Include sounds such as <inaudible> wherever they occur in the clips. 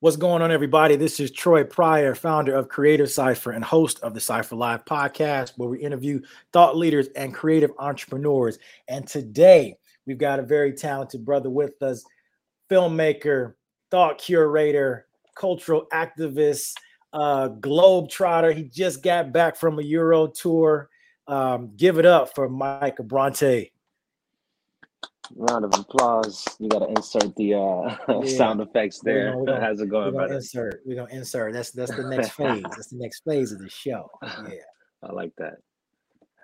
What's going on, everybody? This is Troy Pryor, founder of Creative Cypher and host of the Cypher Live podcast, where we interview thought leaders and creative entrepreneurs. And today we've got a very talented brother with us, filmmaker, thought curator, cultural activist, uh, globe trotter. He just got back from a Euro tour. Um, give it up for Mike Abrantie round of applause. You got to insert the uh, <laughs> yeah. sound effects there. We're <laughs> gonna, How's it going, we're gonna Insert. We're gonna insert. That's that's the next <laughs> phase. That's the next phase of the show. Yeah. I like that.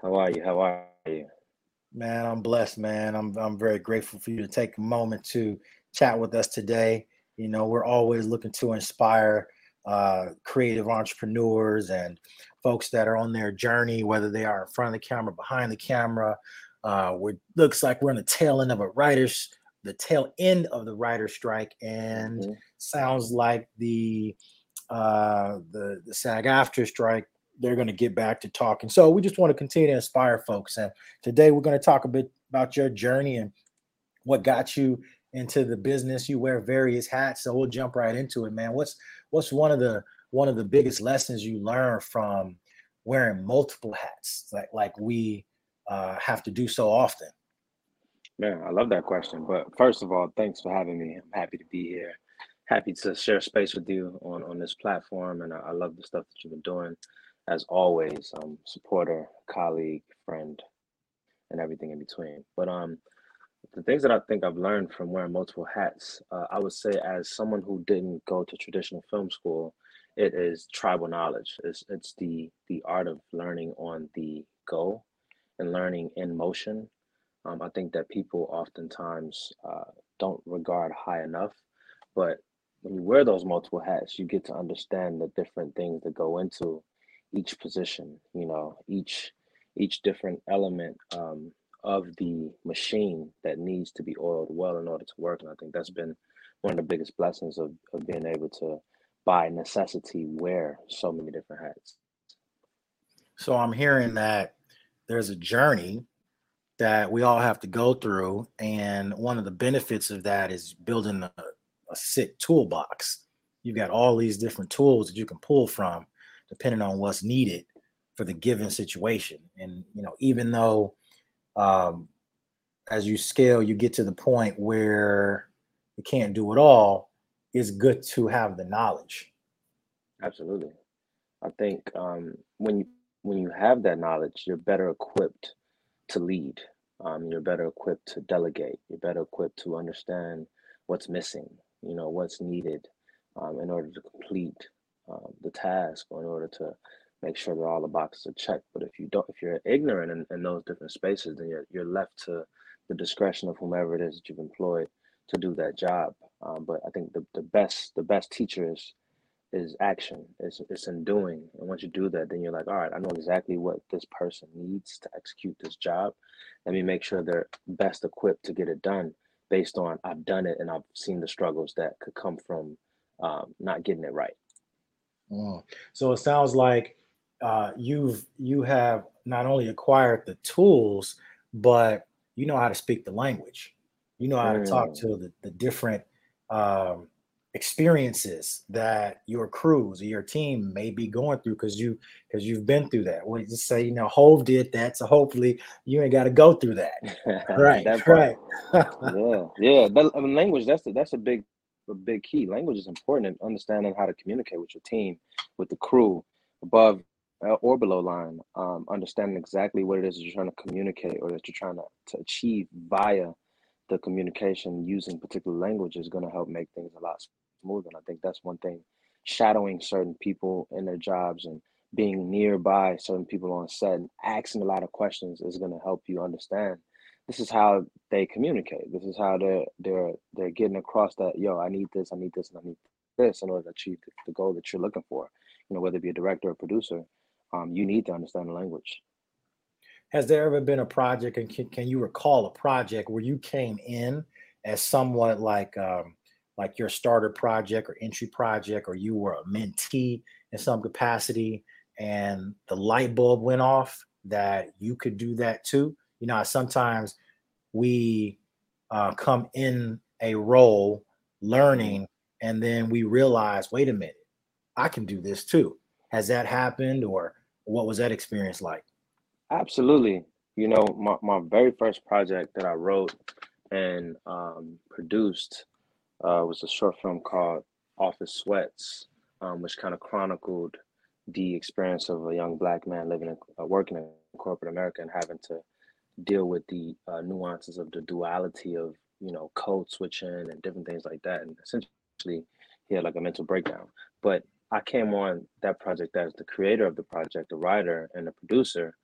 How are you? How are you? Man, I'm blessed, man. I'm I'm very grateful for you to take a moment to chat with us today. You know, we're always looking to inspire uh, creative entrepreneurs and folks that are on their journey, whether they are in front of the camera, behind the camera, uh, we looks like we're in the tail end of a writers, the tail end of the writer strike, and mm-hmm. sounds like the uh, the the SAG-AFTRA strike. They're going to get back to talking. So we just want to continue to inspire folks. And today we're going to talk a bit about your journey and what got you into the business. You wear various hats, so we'll jump right into it, man. What's what's one of the one of the biggest lessons you learned from wearing multiple hats? Like like we uh, have to do so often? Man, I love that question. But first of all, thanks for having me. I'm happy to be here. Happy to share space with you on, on this platform. And I, I love the stuff that you've been doing. As always, um, supporter, colleague, friend, and everything in between. But um, the things that I think I've learned from wearing multiple hats, uh, I would say, as someone who didn't go to traditional film school, it is tribal knowledge. It's it's the the art of learning on the go and learning in motion. Um, I think that people oftentimes uh, don't regard high enough, but when you wear those multiple hats, you get to understand the different things that go into each position. You know, each each different element um, of the machine that needs to be oiled well in order to work. And I think that's been one of the biggest blessings of, of being able to, by necessity, wear so many different hats. So I'm hearing that there's a journey that we all have to go through. And one of the benefits of that is building a, a sick toolbox. You've got all these different tools that you can pull from depending on what's needed for the given situation. And, you know, even though um, as you scale, you get to the point where you can't do it all, it's good to have the knowledge. Absolutely. I think um, when you when you have that knowledge, you're better equipped to lead. Um, you're better equipped to delegate. You're better equipped to understand what's missing, you know, what's needed um, in order to complete um, the task or in order to make sure that all the boxes are checked. But if you don't, if you're ignorant in, in those different spaces, then you're, you're left to the discretion of whomever it is that you've employed to do that job. Um, but I think the, the best the best teachers is action. It's it's in doing. And once you do that, then you're like, all right, I know exactly what this person needs to execute this job. Let me make sure they're best equipped to get it done based on I've done it and I've seen the struggles that could come from um, not getting it right. Mm. So it sounds like uh, you've you have not only acquired the tools, but you know how to speak the language. You know how mm. to talk mm. to the, the different um, experiences that your crews or your team may be going through because you because you've been through that. We just say, you know, Hov did that, so hopefully you ain't got to go through that. <laughs> right, that right. <laughs> yeah, yeah. That, I mean, language that's a, that's a big a big key. Language is important in understanding how to communicate with your team, with the crew, above uh, or below line. Um, understanding exactly what it is you're trying to communicate or that you're trying to, to achieve via the communication using particular language is going to help make things a lot And I think that's one thing shadowing certain people in their jobs and being nearby certain people on set and asking a lot of questions is going to help you understand this is how they communicate. This is how they're they're they're getting across that yo i need this i need this and i need this in order to achieve the goal that you're looking for. You know whether it be a director or producer um, you need to understand the language. Has there ever been a project and can, can you recall a project where you came in as somewhat like um, like your starter project or entry project, or you were a mentee in some capacity, and the light bulb went off that you could do that too. You know, sometimes we uh, come in a role learning and then we realize, wait a minute, I can do this too. Has that happened, or what was that experience like? Absolutely. You know, my, my very first project that I wrote and um, produced uh, was a short film called Office Sweats, um, which kind of chronicled the experience of a young black man living in, uh, working in corporate America and having to deal with the uh, nuances of the duality of you know code switching and different things like that. And essentially, he had like a mental breakdown. But I came on that project as the creator of the project, the writer and the producer,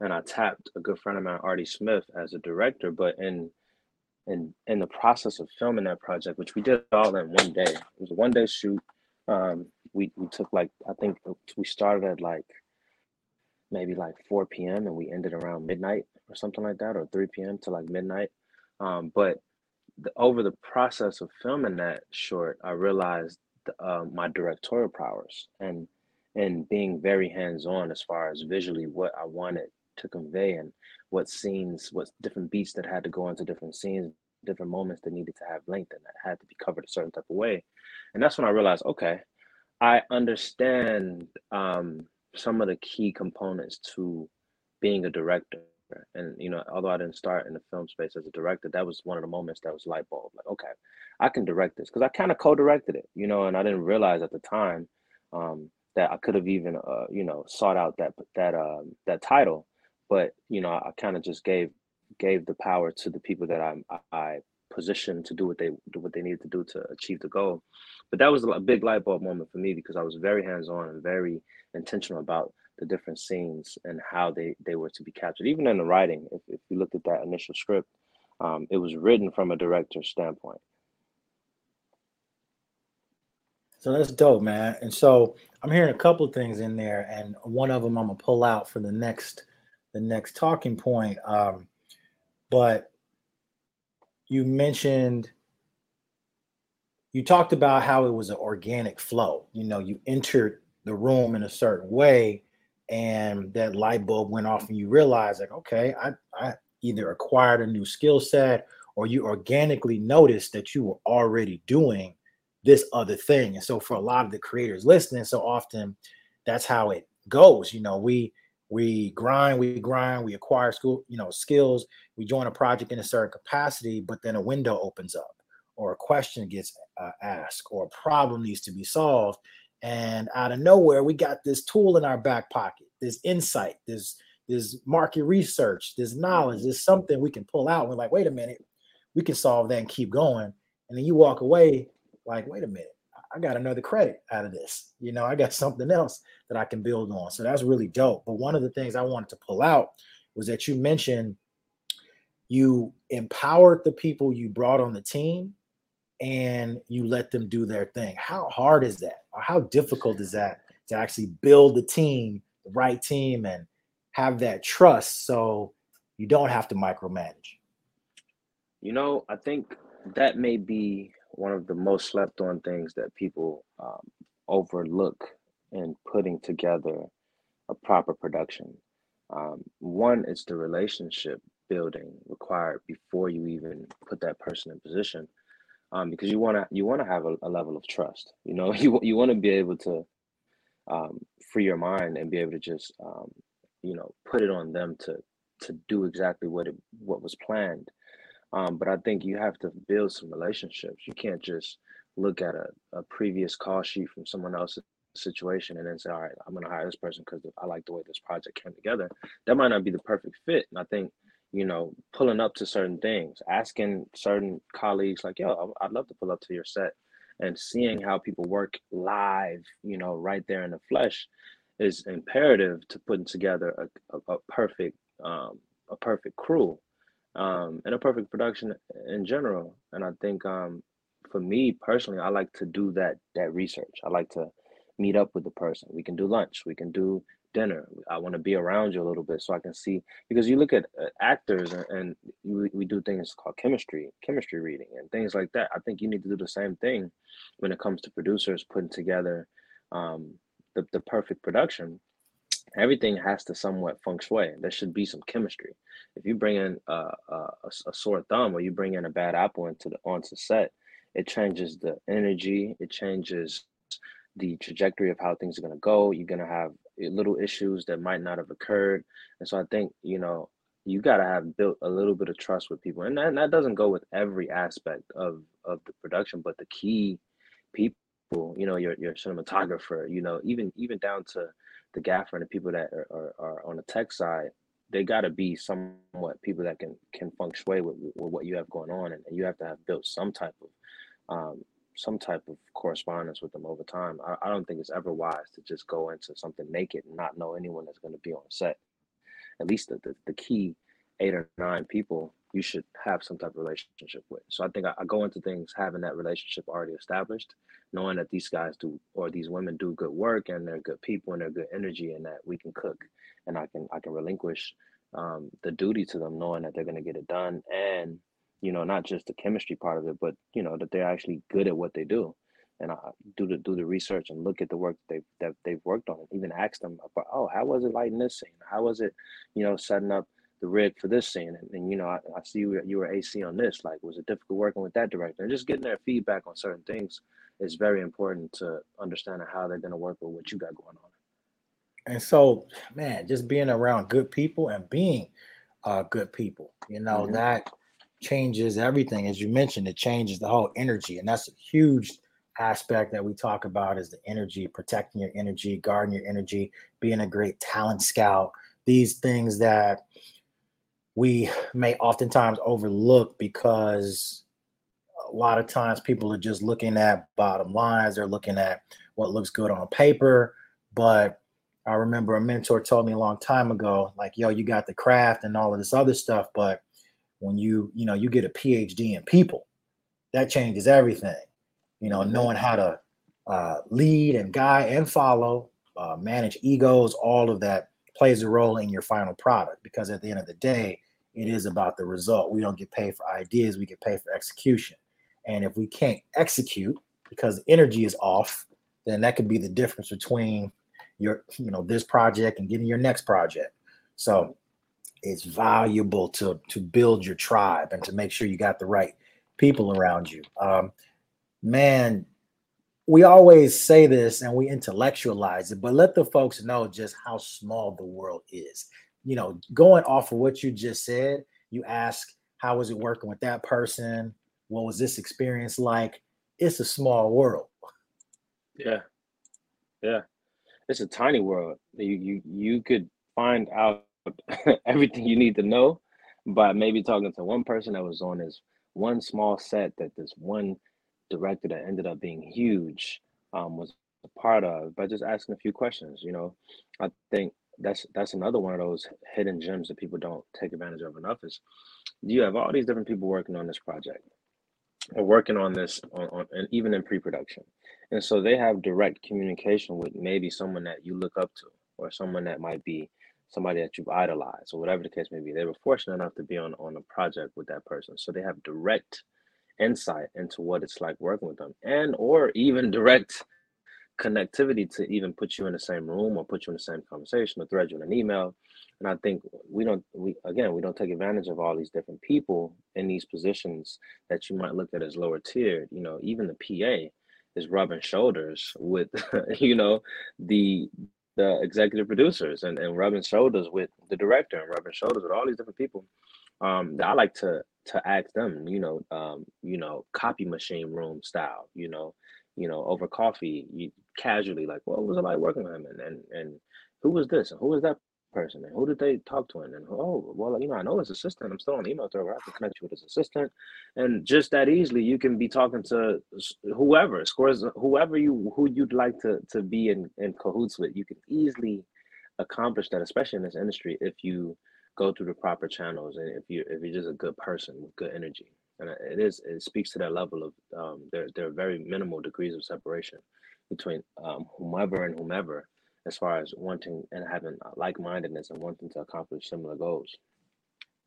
and I tapped a good friend of mine, Artie Smith, as a director. But in in in the process of filming that project, which we did all in one day, it was a one day shoot. Um, we we took like I think we started at like maybe like 4 p.m. and we ended around midnight or something like that, or 3 p.m. to like midnight. Um, but the, over the process of filming that short, I realized uh, my directorial powers and and being very hands-on as far as visually what I wanted to convey and what scenes, what different beats that had to go into different scenes, different moments that needed to have length and that had to be covered a certain type of way. And that's when I realized, okay, I understand um, some of the key components to being a director. And you know, although I didn't start in the film space as a director, that was one of the moments that was light bulb. Like, okay, I can direct this because I kind of co-directed it, you know, and I didn't realize at the time um, that I could have even, uh, you know, sought out that that um, that title. But you know, I kind of just gave gave the power to the people that I I positioned to do what they do what they needed to do to achieve the goal. But that was a big light bulb moment for me because I was very hands on and very intentional about the different scenes and how they they were to be captured. Even in the writing, if if you looked at that initial script, um, it was written from a director's standpoint. So that's dope, man. And so I'm hearing a couple of things in there, and one of them I'm gonna pull out for the next the next talking point. Um, but you mentioned you talked about how it was an organic flow. You know, you entered the room in a certain way, and that light bulb went off, and you realized, like, okay, I, I either acquired a new skill set or you organically noticed that you were already doing this other thing. And so, for a lot of the creators listening, so often that's how it goes. You know, we we grind, we grind, we acquire school, you know, skills, we join a project in a certain capacity, but then a window opens up or a question gets uh, asked or a problem needs to be solved. And out of nowhere, we got this tool in our back pocket, this insight, this this market research, this knowledge, there's something we can pull out. We're like, wait a minute, we can solve that and keep going. And then you walk away like, wait a minute, I got another credit out of this. You know, I got something else that I can build on. So that's really dope. But one of the things I wanted to pull out was that you mentioned you empowered the people you brought on the team and you let them do their thing. How hard is that? Or how difficult is that to actually build the team, the right team, and have that trust so you don't have to micromanage? You know, I think that may be one of the most slept on things that people um, overlook in putting together a proper production. Um, one is the relationship building required before you even put that person in position, um, because you want to you want to have a, a, level of trust. You know, <laughs> you you want to be able to um, free your mind and be able to just um, you know put it on them to to do exactly what it what was planned um, but I think you have to build some relationships. You can't just look at a, a previous call sheet from someone else's situation and then say, all right, I'm going to hire this person because I like the way this project came together. That might not be the perfect fit. And I think, you know, pulling up to certain things, asking certain colleagues, like, yo, I'd love to pull up to your set and seeing how people work live, you know, right there in the flesh is imperative to putting together a, a, a perfect um, a perfect crew um, and a perfect production in general. And I think um, for me personally, I like to do that that research. I like to meet up with the person. We can do lunch. We can do dinner. I want to be around you a little bit so I can see because you look at uh, actors and, and we, we do things called chemistry, chemistry reading, and things like that. I think you need to do the same thing when it comes to producers putting together um, the the perfect production everything has to somewhat feng shui. There should be some chemistry. If you bring in a, a, a, sore thumb or you bring in a bad apple into the onto set, it changes the energy, it changes the trajectory of how things are going to go. You're going to have eh, little issues that might not have occurred. And so I think, you know, you got to have built a little bit of trust with people. And that, and that doesn't go with every aspect of, of the production, but the key people, you know, your, your cinematographer, you know, even, even down to the gaffer and the people that are, are, are on the tech side, they got to be somewhat people that can can feng shui with, with what you have going on, and, and you have to have built some type of um, some type of correspondence with them over time. I, I, don't think it's ever wise to just go into something naked and not know anyone that's going to be on set. At least the, the, the, key eight or nine people you should have some type of relationship with. So I think I, I go into things having that relationship already established, knowing that these guys do or these women do good work and they're good people and they're good energy and that we can cook and I can I can relinquish um, the duty to them, knowing that they're going to get it done, and you know not just the chemistry part of it, but you know that they're actually good at what they do, and I do the do the research and look at the work that they've that they've worked on, and even ask them about, oh, how was it lighting this scene? How was it, you know, setting up the rig for this scene? And, and you know, I, I see you, you were AC on this. Like, was it difficult working with that director? And just getting their feedback on certain things is very important to understanding how they're going to work with what you got going on. And so, man, just being around good people and being uh, good people, you know, mm-hmm. that changes everything. As you mentioned, it changes the whole energy. And that's a huge aspect that we talk about is the energy, protecting your energy, guarding your energy, being a great talent scout. These things that we may oftentimes overlook because a lot of times people are just looking at bottom lines, they're looking at what looks good on paper, but I remember a mentor told me a long time ago, like, yo, you got the craft and all of this other stuff, but when you, you know, you get a PhD in people, that changes everything. You know, mm-hmm. knowing how to uh, lead and guide and follow, uh, manage egos, all of that plays a role in your final product. Because at the end of the day, it is about the result. We don't get paid for ideas; we get paid for execution. And if we can't execute because energy is off, then that could be the difference between your you know this project and getting your next project so it's valuable to to build your tribe and to make sure you got the right people around you um, man we always say this and we intellectualize it but let the folks know just how small the world is you know going off of what you just said you ask how was it working with that person? What was this experience like? It's a small world. Yeah. Yeah. It's a tiny world. You you you could find out <laughs> everything you need to know by maybe talking to one person that was on this one small set that this one director that ended up being huge um, was a part of by just asking a few questions. You know, I think that's that's another one of those hidden gems that people don't take advantage of enough. Is you have all these different people working on this project? Or working on this on, on and even in pre-production. And so they have direct communication with maybe someone that you look up to or someone that might be somebody that you've idolized or whatever the case may be. They were fortunate enough to be on on a project with that person. So they have direct insight into what it's like working with them. And or even direct connectivity to even put you in the same room or put you in the same conversation or thread you in an email. And i think we don't we again we don't take advantage of all these different people in these positions that you might look at as lower tiered. You know even the pa is rubbing shoulders with <laughs> you know the the executive producers and, and rubbing shoulders with the director and rubbing shoulders with all these different people um that i like to to ask them you know um you know copy machine room style you know you know over coffee you casually like what was it like working with him? And and, and who was this? And who was that person? And who did they talk to? And then oh well you know i know his assistant. I'm still on email server i can connect you with his assistant. And just that easily you can be talking to whoever scores whoever you who you'd like to to be in in cahoots with. You can easily accomplish that especially in this industry if you go through the proper channels and if you if you're just a good person with good energy. And it is it speaks to that level of um there are very minimal degrees of separation between um whomever and whomever as far as wanting and having like-mindedness and wanting to accomplish similar goals.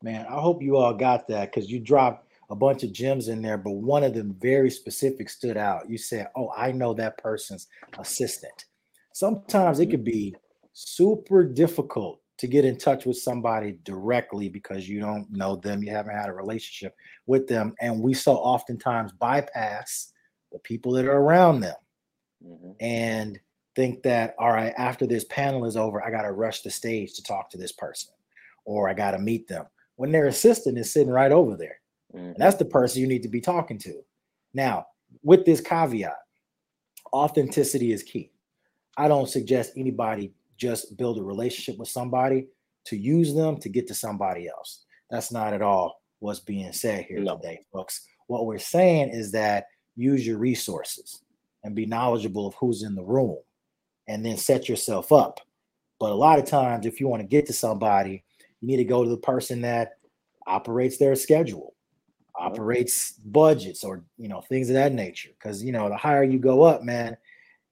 Man, I hope you all got that because you dropped a bunch of gems in there, but one of them very specific stood out. You said, "Oh, I know that person's assistant." Sometimes it could be super difficult to get in touch with somebody directly because you don't know them, you haven't had a relationship with them. And we so oftentimes bypass the people that are around them mm-hmm. and think that, all right, after this panel is over, I got to rush the stage to talk to this person or I got to meet them when their assistant is sitting right over there. Mm-hmm. And that's the person you need to be talking to. Now, with this caveat, authenticity is key. I don't suggest anybody just build a relationship with somebody to use them to get to somebody else. That's not at all what's being said here no. today, folks. What we're saying is that use your resources and be knowledgeable of who's in the room and then set yourself up. But a lot of times, if you want to get to somebody, you need to go to the person that operates their schedule, operates budgets, or you know things of that nature. Because you know the higher you go up, man,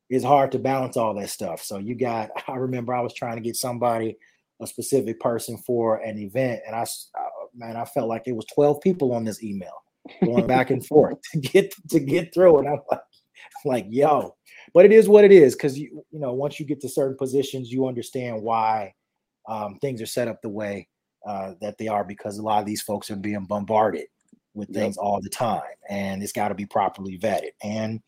it's hard to balance all that stuff. So you got. <laughs> I remember I was trying to get somebody, a specific person for an event, and I, uh, man, I felt like it was twelve people on this email going back and forth <laughs> to get to get through, and I'm like, <laughs> like yo, but it is what it is because you you know once you get to certain positions, you understand why um, things are set up the way uh, that they are because a lot of these folks are being bombarded with things yep. all the time, and it's got to be properly vetted. And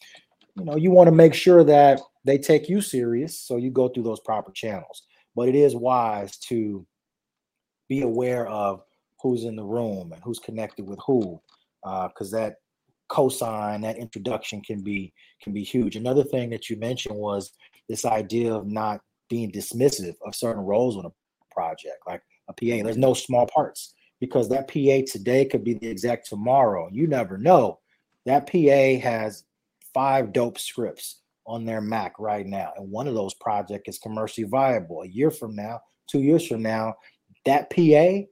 you know, you want to make sure that they take you serious, so you go through those proper channels. But it is wise to be aware of who's in the room and who's connected with who, because uh, that cosign, that introduction can be can be huge. Another thing that you mentioned was this idea of not being dismissive of certain roles on a project, like a PA. There's no small parts because that PA today could be the exec tomorrow. You never know. That PA has five dope scripts on their Mac right now, and one of those projects is commercially viable. A year from now, two years from now, that PA,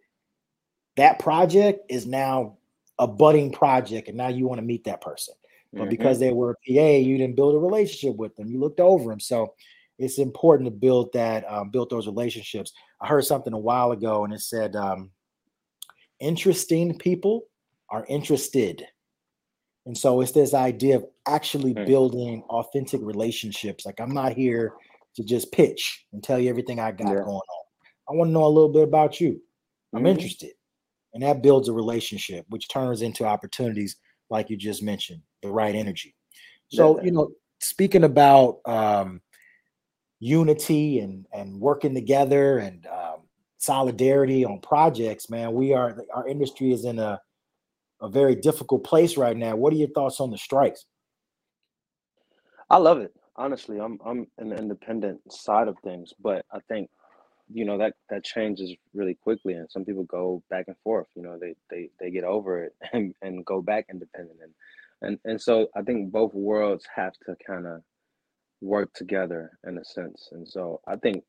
that project is now a budding project, and now you want to meet that person. But mm-hmm. because they were a PA, you didn't build a relationship with them. You looked over them. So it's important to build that, um, build those relationships. I heard something a while ago, and it said, um, "Interesting people are interested." And so it's this idea of actually hmm. building authentic relationships. Like I'm not here to just pitch and tell you everything I got yeah. going on. I want to know a little bit about you. I'm mm-hmm. interested. And that builds a relationship, which turns into opportunities, like you just mentioned, the right energy. So, yeah. you know, speaking about um, unity and and working together and um, solidarity on projects, man, we are our industry is in a a very difficult place right now. What are your thoughts on the strikes? I love it. Honestly, I'm I'm in the independent side of things, but I think you know that that changes really quickly and some people go back and forth you know they they they get over it <laughs> and, and go back independent and and and so i think both worlds have to kind of work together in a sense and so i think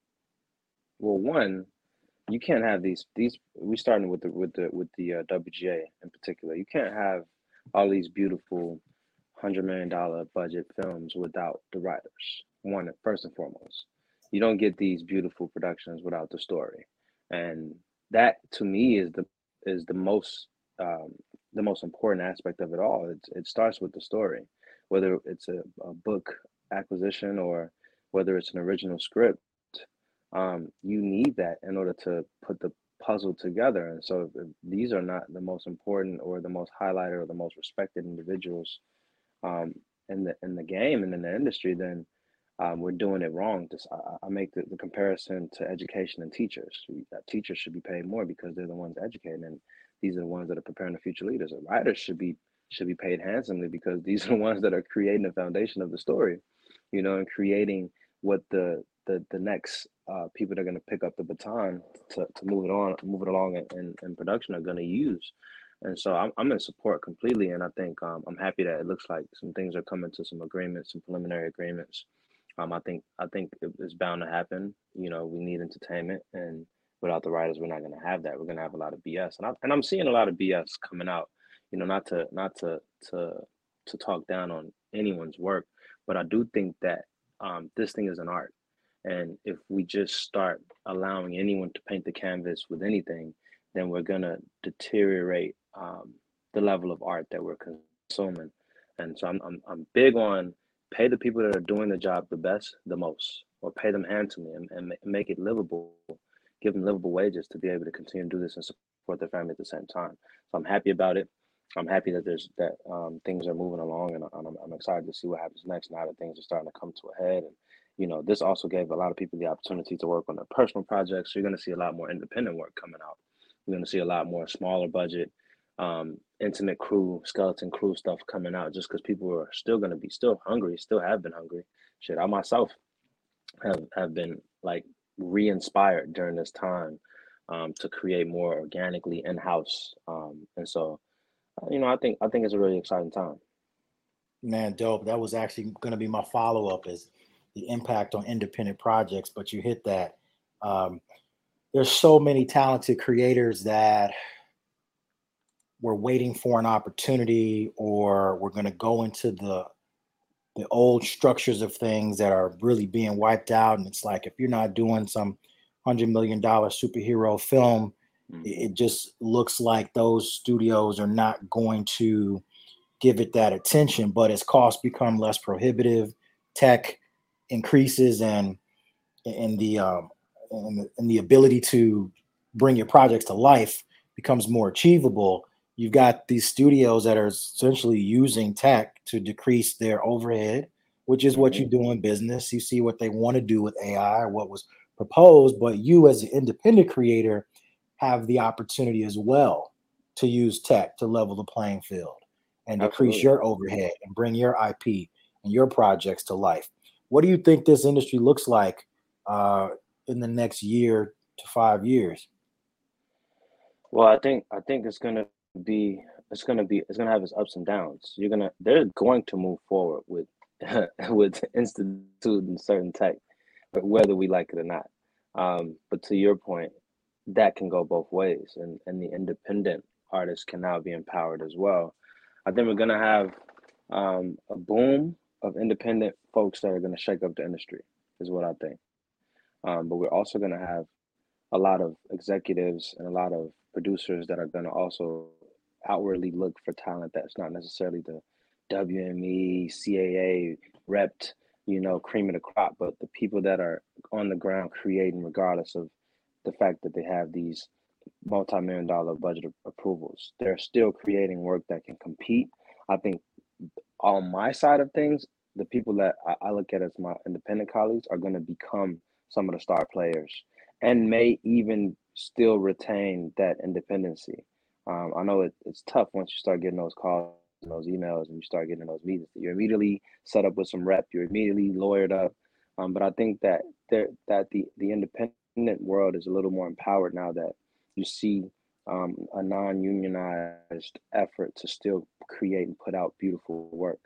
well one you can't have these these we starting with the with the with the uh, wga in particular you can't have all these beautiful hundred million dollar budget films without the writers one first and foremost you don't get these beautiful productions without the story. And that to me is the is the most um, the most important aspect of it all. It, it starts with the story whether it's a, a book acquisition or whether it's an original script um, you need that in order to put the puzzle together. And so these are not the most important or the most highlighted or the most respected individuals um, in the in the game and in the industry then um, we're doing it wrong. Just I, I make the, the, comparison to education and teachers. teachers should be paid more because they're the ones educating, and these are the ones that are preparing the future leaders. And writers should be should be paid handsomely because <laughs> these are the ones that are creating the foundation of the story, you know, and creating what the the the next uh, people that are going to pick up the baton to, to move it on, move it along in, in, in production are going to use. And so I'm, I'm in support completely. And I think um, I'm happy that it looks like some things are coming to some agreements, some preliminary agreements um, I think I think it's bound to happen. You know, we need entertainment, and without the writers, we're not going to have that. We're going to have a lot of BS, and I and I'm seeing a lot of BS coming out. You know, not to not to to to talk down on anyone's work, but I do think that um, this thing is an art, and if we just start allowing anyone to paint the canvas with anything, then we're going to deteriorate um, the level of art that we're consuming. And so I'm I'm, I'm big on pay the people that are doing the job the best the most or pay them handsomely and, and make it livable give them livable wages to be able to continue to do this and support their family at the same time. So I'm happy about it. I'm happy that there's that um, things are moving along, and I'm, I'm excited to see what happens next. Now that things are starting to come to a head, and you know, this also gave a lot of people the opportunity to work on their personal projects. So you're going to see a lot more independent work coming out. You're going to see a lot more smaller budget, um, intimate crew, skeleton crew stuff coming out, just because people are still going to be still hungry, still have been hungry. Shit, I myself have have been like re-inspired during this time um, to create more organically in house, um, and so uh, you know, I think I think it's a really exciting time. Man, dope. That was actually going to be my follow up is the impact on independent projects, but you hit that. Um, there's so many talented creators that we're waiting for an opportunity or we're going to go into the the old structures of things that are really being wiped out and it's like if you're not doing some 100 million dollar superhero film mm-hmm. it just looks like those studios are not going to give it that attention but as costs become less prohibitive tech increases and and the um and the, and the ability to bring your projects to life becomes more achievable you've got these studios that are essentially using tech to decrease their overhead which is what you mm-hmm. do in business you see what they want to do with ai or what was proposed but you as an independent creator have the opportunity as well to use tech to level the playing field and decrease your overhead and bring your ip and your projects to life what do you think this industry looks like uh, in the next year to five years? Well, I think I think it's gonna be it's gonna be it's gonna have its ups and downs. You're gonna they're going to move forward with <laughs> with instituting certain tech, but whether we like it or not. Um, but to your point, that can go both ways, and and the independent artists can now be empowered as well. I think we're gonna have um, a boom of independent folks that are going to shake up the industry, is what I think. Um, but we're also going to have a lot of executives and a lot of producers that are going to also outwardly look for talent that's not necessarily the WME, CAA repped, you know, cream of the crop, but the people that are on the ground creating, regardless of the fact that they have these multi-million dollar budget approvals. They're still creating work that can compete. I think on my side of things, the people that I, I look at as my independent colleagues are going to become some of the star players and may even still retain that independency. Um, I know it, it's tough once you start getting those calls and those emails and you start getting those meetings. You're immediately set up with some rep. You're immediately lawyered up. Um, but I think that there that the the independent world is a little more empowered now that you see um, a non-unionized effort to still create and put out beautiful work.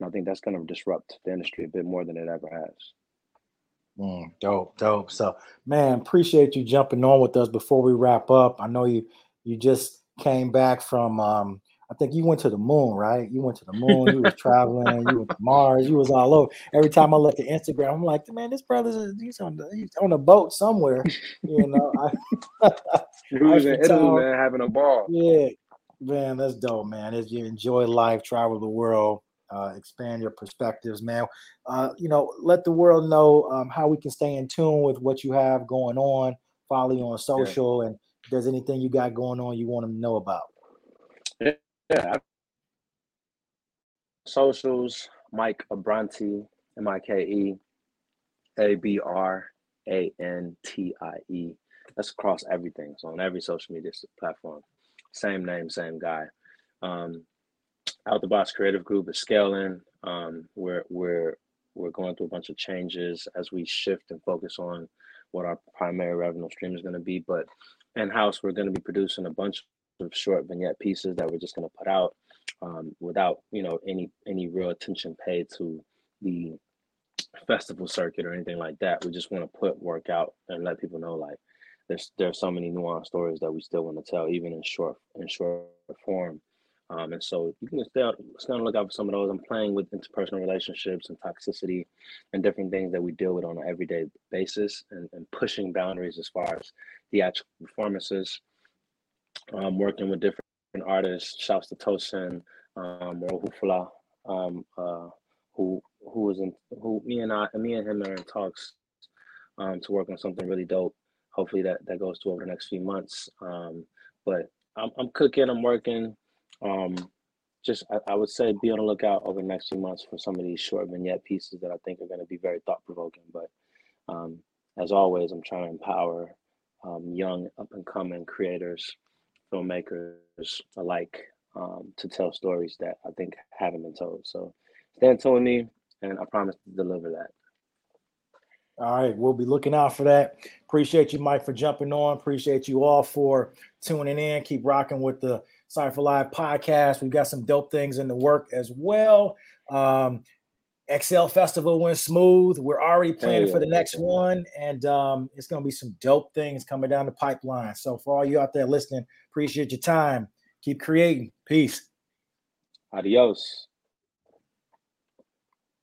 And I think that's going to disrupt the industry a bit more than it ever has. Mm, dope, dope. So, man, appreciate you jumping on with us before we wrap up. I know you you just came back from um, I think you went to the moon, right? You went to the moon. You was traveling. You went to Mars. You was all over. Every time I look at Instagram, I'm like, man, this brother's he's on the he's on a boat somewhere. You know, <laughs> I, he was <laughs> in Italy, man, having a ball. Yeah, man, that's dope, man. As you enjoy life, travel the world, uh, expand your perspectives, man. Uh, you know, let the world know um, how we can stay in tune with what you have going on. Follow you on social, yeah. and there's anything you got going on you want them to know about. Yeah, yeah. Socials, Mike Abrantie, M I K E A B R A N T I E. That's across everything. So on every social media platform. Same name, same guy. Um, Out the Box Creative Group is scaling. Um, we're we're we're going through a bunch of changes as we shift and focus on what our primary revenue stream is going to be. But in house, we're going to be producing a bunch of short vignette pieces that we're just going to put out um, without you know any any real attention paid to the festival circuit or anything like that. We just want to put work out and let people know like there's there's so many nuanced stories that we still want to tell, even in short in short form. Um, and so you can stay stay on the lookout for some of those. I'm playing with interpersonal relationships and toxicity and different things that we deal with on an everyday basis and, and pushing boundaries as far as the actual performances um, working with different artists. Shouts to Tosin, um, or Hufla, um, uh, who who was in who me and I me and him are in talks um, to work on something really dope hopefully that that goes to over the next few months. Um, but I'm, I'm cooking, I'm working. Um, just I, I, would say be on the lookout over the next few months for some of these short vignette pieces that I think are going to be very thought provoking. But um, as always, I'm trying to empower um, young up and coming creators, filmmakers alike um, to tell stories that I think haven't been told. So stand tuned with me, and I promise to deliver that. All right, we'll be looking out for that. Appreciate you, Mike, for jumping on. Appreciate you all for tuning in. Keep rocking with the Cypher Live podcast. We've got some dope things in the work as well. Um, XL Festival went smooth. We're already planning for the next one, and um, it's going to be some dope things coming down the pipeline. So, for all you out there listening, appreciate your time. Keep creating. Peace. Adios.